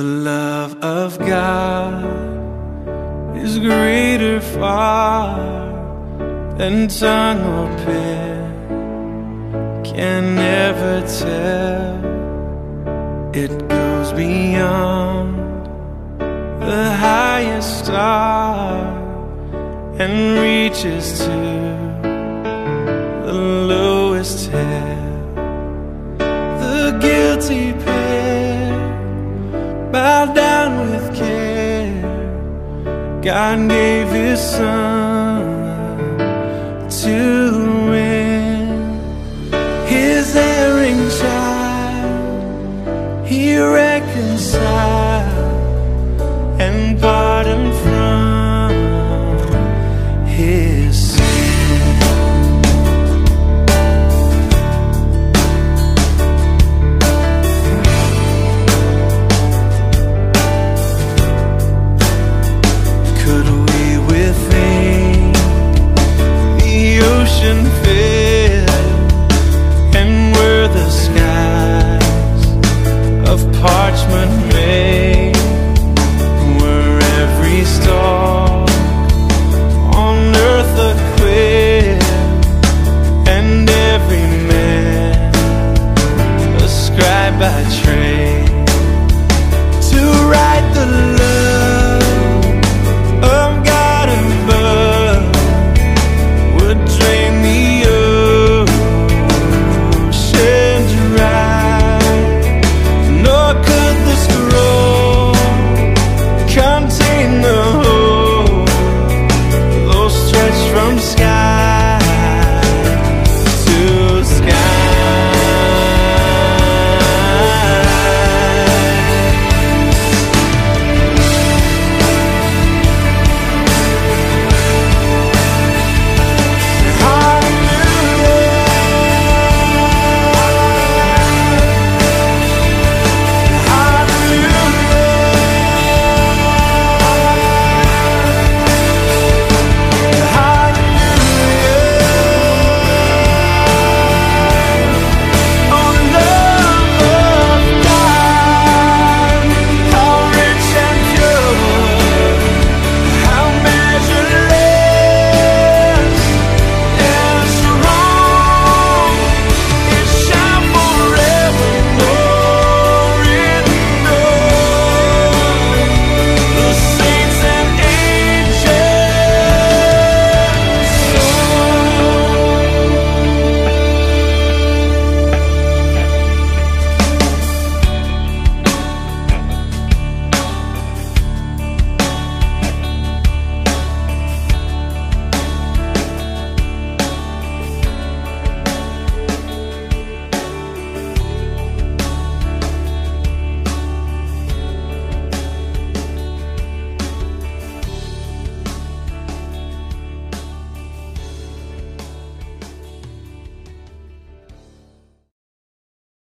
The love of God is greater far than tongue or pen can ever tell. It goes beyond the highest star and reaches to bow down with care. God gave His Son to win His erring child. He reconciled